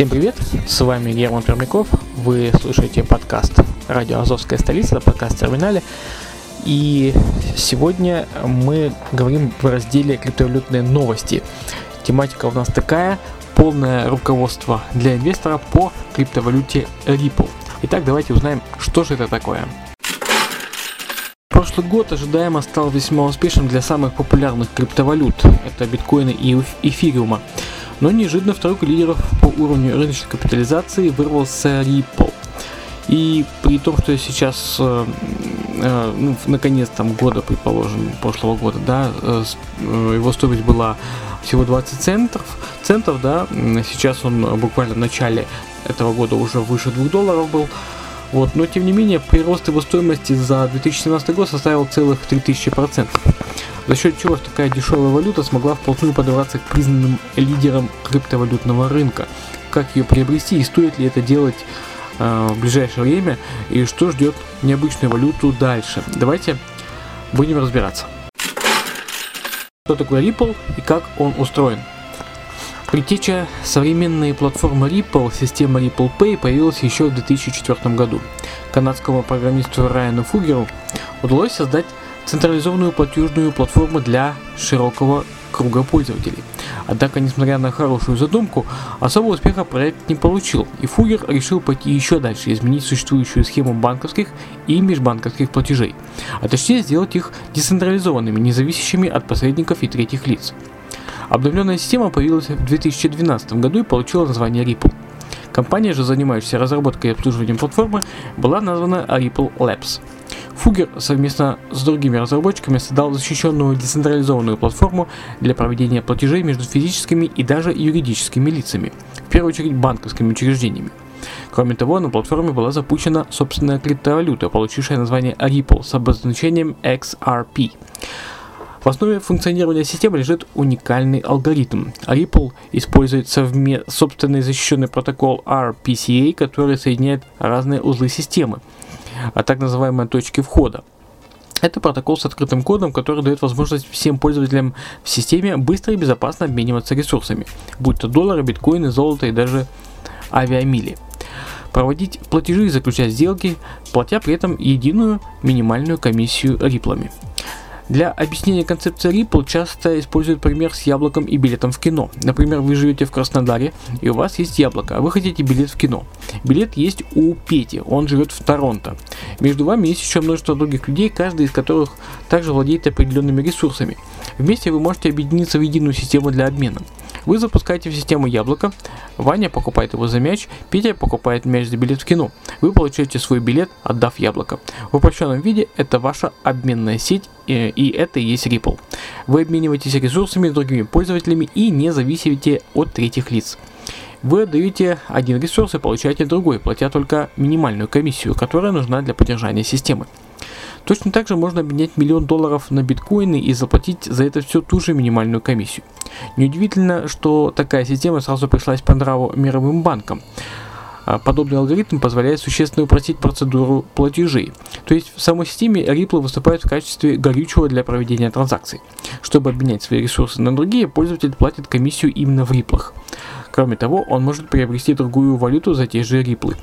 Всем привет, с вами Герман Пермяков, вы слушаете подкаст «Радио Азовская столица», подкаст терминале. И сегодня мы говорим в разделе «Криптовалютные новости». Тематика у нас такая – полное руководство для инвестора по криптовалюте Ripple. Итак, давайте узнаем, что же это такое. Прошлый год ожидаемо стал весьма успешным для самых популярных криптовалют. Это биткоины и эфириума. Но неожиданно в тройку лидеров по уровню рыночной капитализации вырвался Ripple. И при том, что сейчас, э, э, ну, наконец там года, предположим, прошлого года, да, э, э, его стоимость была всего 20 центов, центов, да, сейчас он буквально в начале этого года уже выше 2 долларов был, вот, но тем не менее прирост его стоимости за 2017 год составил целых 3000%, за счет чего такая дешевая валюта смогла вплотную подобраться к признанным лидерам криптовалютного рынка. Как ее приобрести и стоит ли это делать э, в ближайшее время и что ждет необычную валюту дальше. Давайте будем разбираться. Что такое Ripple и как он устроен? Предтеча современной платформы Ripple, система Ripple Pay, появилась еще в 2004 году. Канадскому программисту Райану Фугеру удалось создать централизованную платежную платформу для широкого круга пользователей. Однако, несмотря на хорошую задумку, особого успеха проект не получил, и Фугер решил пойти еще дальше и изменить существующую схему банковских и межбанковских платежей, а точнее сделать их децентрализованными, независящими от посредников и третьих лиц. Обновленная система появилась в 2012 году и получила название Ripple. Компания же, занимающаяся разработкой и обслуживанием платформы, была названа Ripple Labs. Фугер совместно с другими разработчиками создал защищенную децентрализованную платформу для проведения платежей между физическими и даже юридическими лицами, в первую очередь банковскими учреждениями. Кроме того, на платформе была запущена собственная криптовалюта, получившая название Ripple с обозначением XRP. В основе функционирования системы лежит уникальный алгоритм. Ripple использует совме- собственный защищенный протокол RPCA, который соединяет разные узлы системы, а так называемые точки входа. Это протокол с открытым кодом, который дает возможность всем пользователям в системе быстро и безопасно обмениваться ресурсами, будь то доллары, биткоины, золото и даже авиамили. Проводить платежи и заключать сделки, платя при этом единую минимальную комиссию риплами. Для объяснения концепции Ripple часто используют пример с яблоком и билетом в кино. Например, вы живете в Краснодаре, и у вас есть яблоко, а вы хотите билет в кино. Билет есть у Пети, он живет в Торонто. Между вами есть еще множество других людей, каждый из которых также владеет определенными ресурсами. Вместе вы можете объединиться в единую систему для обмена. Вы запускаете в систему яблоко, Ваня покупает его за мяч, Петя покупает мяч за билет в кино. Вы получаете свой билет, отдав яблоко. В упрощенном виде это ваша обменная сеть, э, и это и есть Ripple. Вы обмениваетесь ресурсами с другими пользователями и не зависите от третьих лиц. Вы отдаете один ресурс и получаете другой, платя только минимальную комиссию, которая нужна для поддержания системы. Точно так же можно обменять миллион долларов на биткоины и заплатить за это все ту же минимальную комиссию. Неудивительно, что такая система сразу пришлась по нраву мировым банкам. А Подобный алгоритм позволяет существенно упростить процедуру платежей. То есть в самой системе Ripple выступает в качестве горючего для проведения транзакций. Чтобы обменять свои ресурсы на другие, пользователь платит комиссию именно в риплах. Кроме того, он может приобрести другую валюту за те же риплы.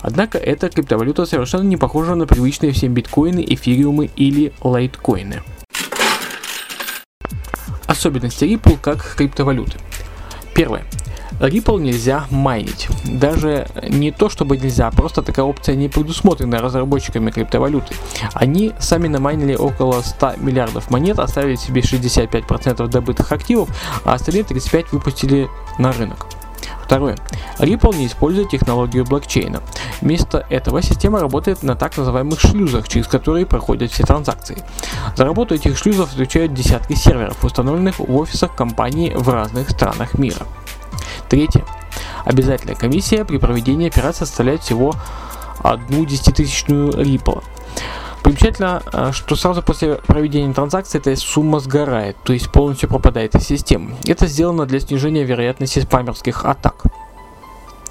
Однако эта криптовалюта совершенно не похожа на привычные всем биткоины, эфириумы или лайткоины. Особенности Ripple как криптовалюты. Первое. Ripple нельзя майнить. Даже не то, чтобы нельзя, просто такая опция не предусмотрена разработчиками криптовалюты. Они сами намайнили около 100 миллиардов монет, оставили себе 65% добытых активов, а остальные 35% выпустили на рынок. Второе. Ripple не использует технологию блокчейна. Вместо этого система работает на так называемых шлюзах, через которые проходят все транзакции. За работу этих шлюзов отвечают десятки серверов, установленных в офисах компании в разных странах мира. Третье. Обязательная комиссия при проведении операции составляет всего одну десятитысячную Ripple. Примечательно, э, что сразу после проведения транзакции эта сумма сгорает, то есть полностью пропадает из системы. Это сделано для снижения вероятности спамерских атак.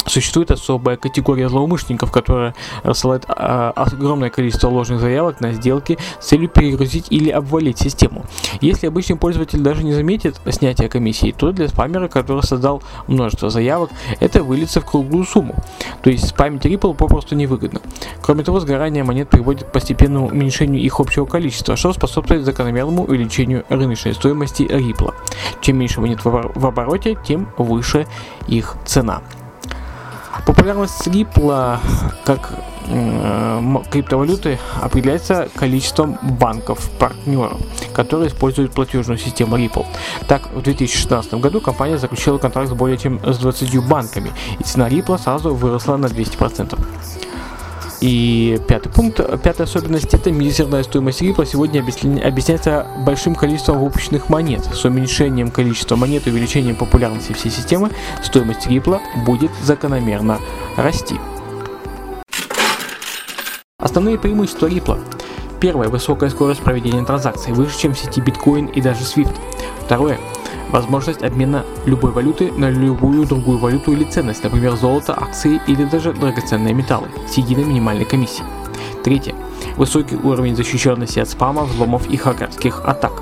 Существует особая категория злоумышленников, которая рассылает а, огромное количество ложных заявок на сделки с целью перегрузить или обвалить систему. Если обычный пользователь даже не заметит снятия комиссии, то для спамера, который создал множество заявок, это выльется в круглую сумму. То есть спамить Ripple попросту невыгодно. Кроме того, сгорание монет приводит к постепенному уменьшению их общего количества, что способствует закономерному увеличению рыночной стоимости Ripple. Чем меньше монет в обороте, тем выше их цена. Популярность Ripple как криптовалюты определяется количеством банков-партнеров, которые используют платежную систему Ripple. Так, в 2016 году компания заключила контракт с более чем с 20 банками, и цена Ripple сразу выросла на 200%. И пятый пункт, пятая особенность это мизерная стоимость Ripple сегодня объясняется большим количеством выпущенных монет. С уменьшением количества монет и увеличением популярности всей системы стоимость Ripple будет закономерно расти. Основные преимущества Ripple. Первое – высокая скорость проведения транзакций, выше, чем в сети Bitcoin и даже Swift. Второе возможность обмена любой валюты на любую другую валюту или ценность, например, золото, акции или даже драгоценные металлы, с единой минимальной комиссией. Третье. Высокий уровень защищенности от спама, взломов и хакерских атак.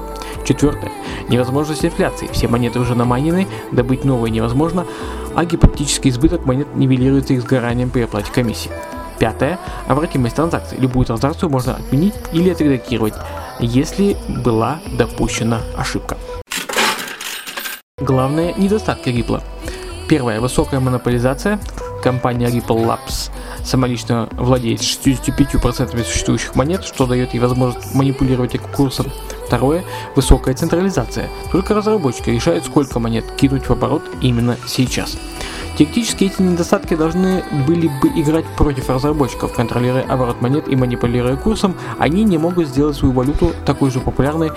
Четвертое. Невозможность инфляции. Все монеты уже намайнены, добыть новые невозможно, а гипотетический избыток монет нивелируется их сгоранием при оплате комиссии. Пятое. Обратимость транзакций. Любую транзакцию можно отменить или отредактировать, если была допущена ошибка. Главные недостатки Ripple. Первое. Высокая монополизация. Компания Ripple Labs самолично владеет 65% существующих монет, что дает ей возможность манипулировать курсом. Второе. Высокая централизация. Только разработчики решают, сколько монет кинуть в оборот именно сейчас. Теоретически эти недостатки должны были бы играть против разработчиков, контролируя оборот монет и манипулируя курсом, они не могут сделать свою валюту такой же популярной,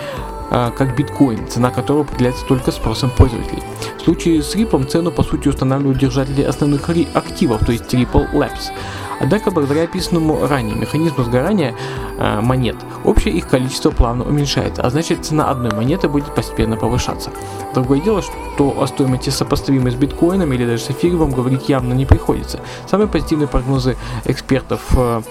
как биткоин, цена которого определяется только спросом пользователей. В случае с Ripple цену по сути устанавливают держатели основных активов, то есть Ripple Labs. Однако, благодаря описанному ранее механизму сгорания э, монет, общее их количество плавно уменьшается, а значит цена одной монеты будет постепенно повышаться. Другое дело, что о стоимости сопоставимой с биткоином или даже с эфировым говорить явно не приходится. Самые позитивные прогнозы экспертов э,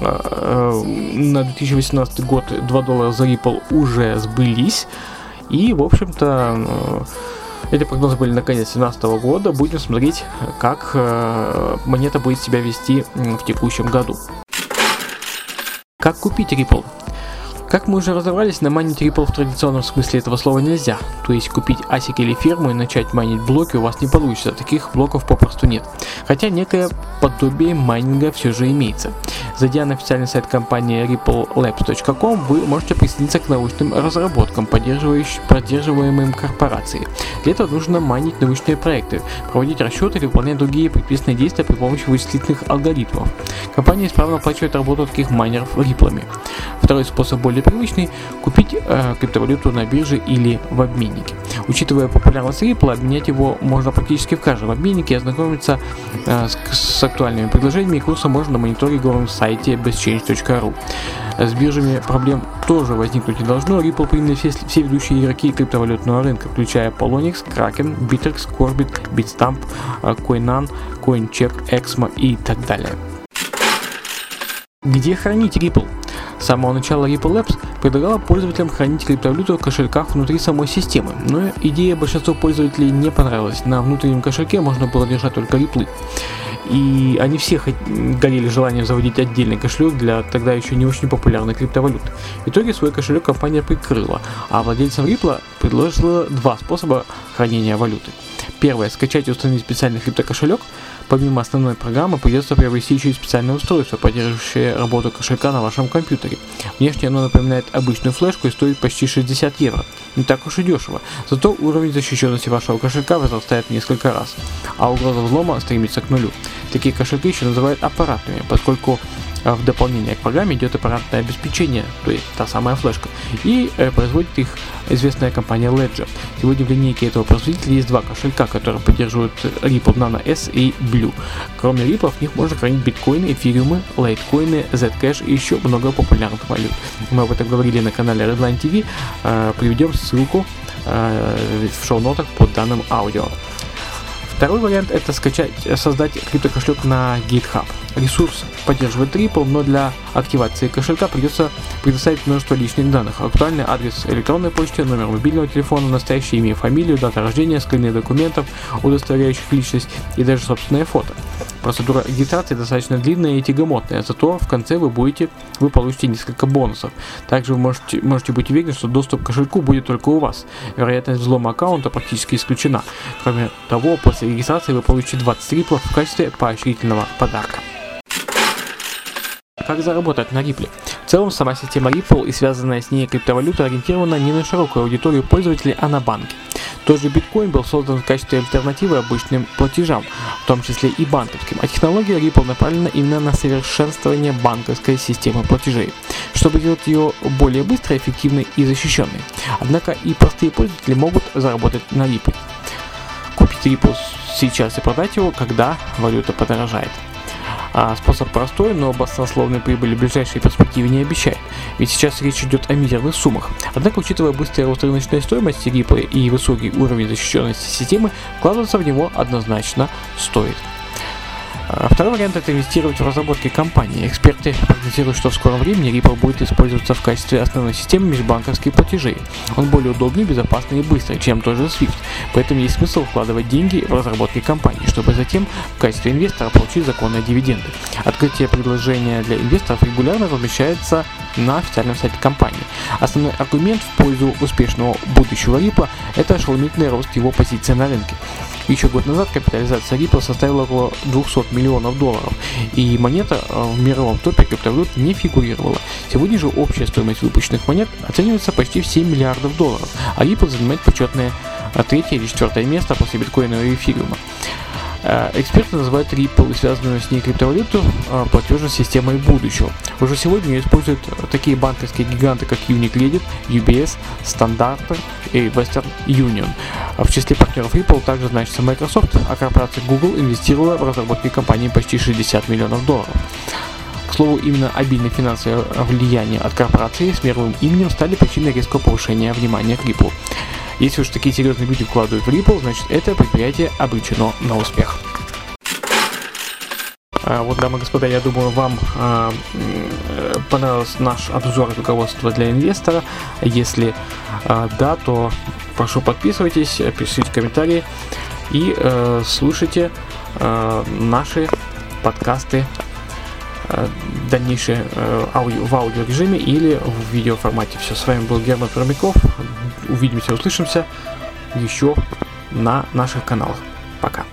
на 2018 год 2 доллара за Ripple уже сбылись. И, в общем-то, э, эти прогнозы были на конец 2017 года. Будем смотреть, как э, монета будет себя вести в текущем году. Как купить Ripple? Как мы уже разобрались, наманить Ripple в традиционном смысле этого слова нельзя. То есть купить ASIC или ферму и начать майнить блоки у вас не получится, таких блоков попросту нет. Хотя некое подобие майнинга все же имеется. Зайдя на официальный сайт компании ripplelabs.com, вы можете присоединиться к научным разработкам, поддерживаемым корпорацией. Для этого нужно майнить научные проекты, проводить расчеты или выполнять другие предписанные действия при помощи вычислительных алгоритмов. Компания исправно оплачивает работу таких майнеров риплами. Второй способ более привычный – купить э, криптовалюту на бирже или в обменнике. Учитывая популярность Ripple, обменять его можно практически в каждом обменнике и ознакомиться э, с, с актуальными предложениями и курсом можно на мониторинговом сайте bestchange.ru. С биржами проблем тоже возникнуть не должно. Ripple приняли все, все ведущие игроки криптовалютного рынка, включая Polonix, Kraken, Bittrex, Corbit, Bitstamp, э, Coinan, CoinCheck, Exmo и так далее. Где хранить Ripple? С самого начала Ripple Labs предлагала пользователям хранить криптовалюту в кошельках внутри самой системы, но идея большинству пользователей не понравилась. На внутреннем кошельке можно было держать только Ripple. И они все горели желанием заводить отдельный кошелек для тогда еще не очень популярной криптовалюты. В итоге свой кошелек компания прикрыла, а владельцам Ripple предложила два способа хранения валюты. Первое – скачать и установить специальный криптокошелек. Помимо основной программы придется приобрести еще и специальное устройство, поддерживающее работу кошелька на вашем компьютере. Внешне оно напоминает обычную флешку и стоит почти 60 евро. Не так уж и дешево, зато уровень защищенности вашего кошелька возрастает несколько раз, а угроза взлома стремится к нулю. Такие кошельки еще называют аппаратными, поскольку в дополнение к программе идет аппаратное обеспечение, то есть та самая флешка, и э, производит их известная компания Ledger. Сегодня в линейке этого производителя есть два кошелька, которые поддерживают Ripple Nano S и Blue. Кроме Ripple в них можно хранить биткоины, эфириумы, лайткоины, Zcash и еще много популярных валют. Мы об этом говорили на канале Redline TV, э, приведем ссылку э, в шоу-нотах под данным аудио. Второй вариант это скачать, создать криптокошелек на GitHub. Ресурс поддерживает Ripple, но для активации кошелька придется предоставить множество личных данных. Актуальный адрес электронной почты, номер мобильного телефона, настоящее имя, фамилию, дата рождения, скрины документов, удостоверяющих личность и даже собственное фото. Процедура регистрации достаточно длинная и тягомотная, зато в конце вы будете, вы получите несколько бонусов. Также вы можете, можете быть уверены, что доступ к кошельку будет только у вас. Вероятность взлома аккаунта практически исключена. Кроме того, после регистрации вы получите 20 риплов в качестве поощрительного подарка. Как заработать на Ripple? В целом, сама система Ripple и связанная с ней криптовалюта ориентирована не на широкую аудиторию пользователей, а на банки. Тот же биткоин был создан в качестве альтернативы обычным платежам, в том числе и банковским, а технология Ripple направлена именно на совершенствование банковской системы платежей, чтобы сделать ее более быстрой, эффективной и защищенной. Однако и простые пользователи могут заработать на Ripple. Купить Ripple сейчас и продать его, когда валюта подорожает. А способ простой, но баснословной прибыли в ближайшей перспективе не обещает, ведь сейчас речь идет о мизерных суммах. Однако, учитывая быстрый рост рыночной стоимости Рипа и высокий уровень защищенности системы, вкладываться в него однозначно стоит. А второй вариант это инвестировать в разработки компании. Эксперты прогнозируют, что в скором времени Ripple будет использоваться в качестве основной системы межбанковских платежей. Он более удобный, безопасный и быстрый, чем тот же Swift. Поэтому есть смысл вкладывать деньги в разработки компании, чтобы затем в качестве инвестора получить законные дивиденды. Открытие предложения для инвесторов регулярно размещается на официальном сайте компании. Основной аргумент в пользу успешного будущего Ripple – это ошеломительный рост его позиции на рынке. Еще год назад капитализация Ripple составила около 200 миллионов долларов, и монета э, в мировом топе криптовалют не фигурировала. Сегодня же общая стоимость выпущенных монет оценивается почти в 7 миллиардов долларов, а Ripple занимает почетное э, третье или четвертое место после биткоина и эфириума. Э, эксперты называют Ripple и связанную с ней криптовалюту платежной системой будущего. Уже сегодня ее используют такие банковские гиганты, как Unicredit, UBS, Standard и Western Union. В числе партнеров Ripple также значится Microsoft, а корпорация Google инвестировала в разработки компании почти 60 миллионов долларов. К слову, именно обильное финансовое влияние от корпорации с мировым именем стали причиной резкого повышения внимания к Ripple. Если уж такие серьезные люди вкладывают в Ripple, значит это предприятие обречено на успех. А, вот, дамы и господа, я думаю, вам а, понравился наш обзор руководства для инвестора. Если а, да, то прошу подписывайтесь, пишите комментарии и э, слушайте э, наши подкасты э, дальнейшие э, аудио, в аудиорежиме или в видеоформате. Все, с вами был Герман Пермяков. Увидимся, услышимся еще на наших каналах. Пока.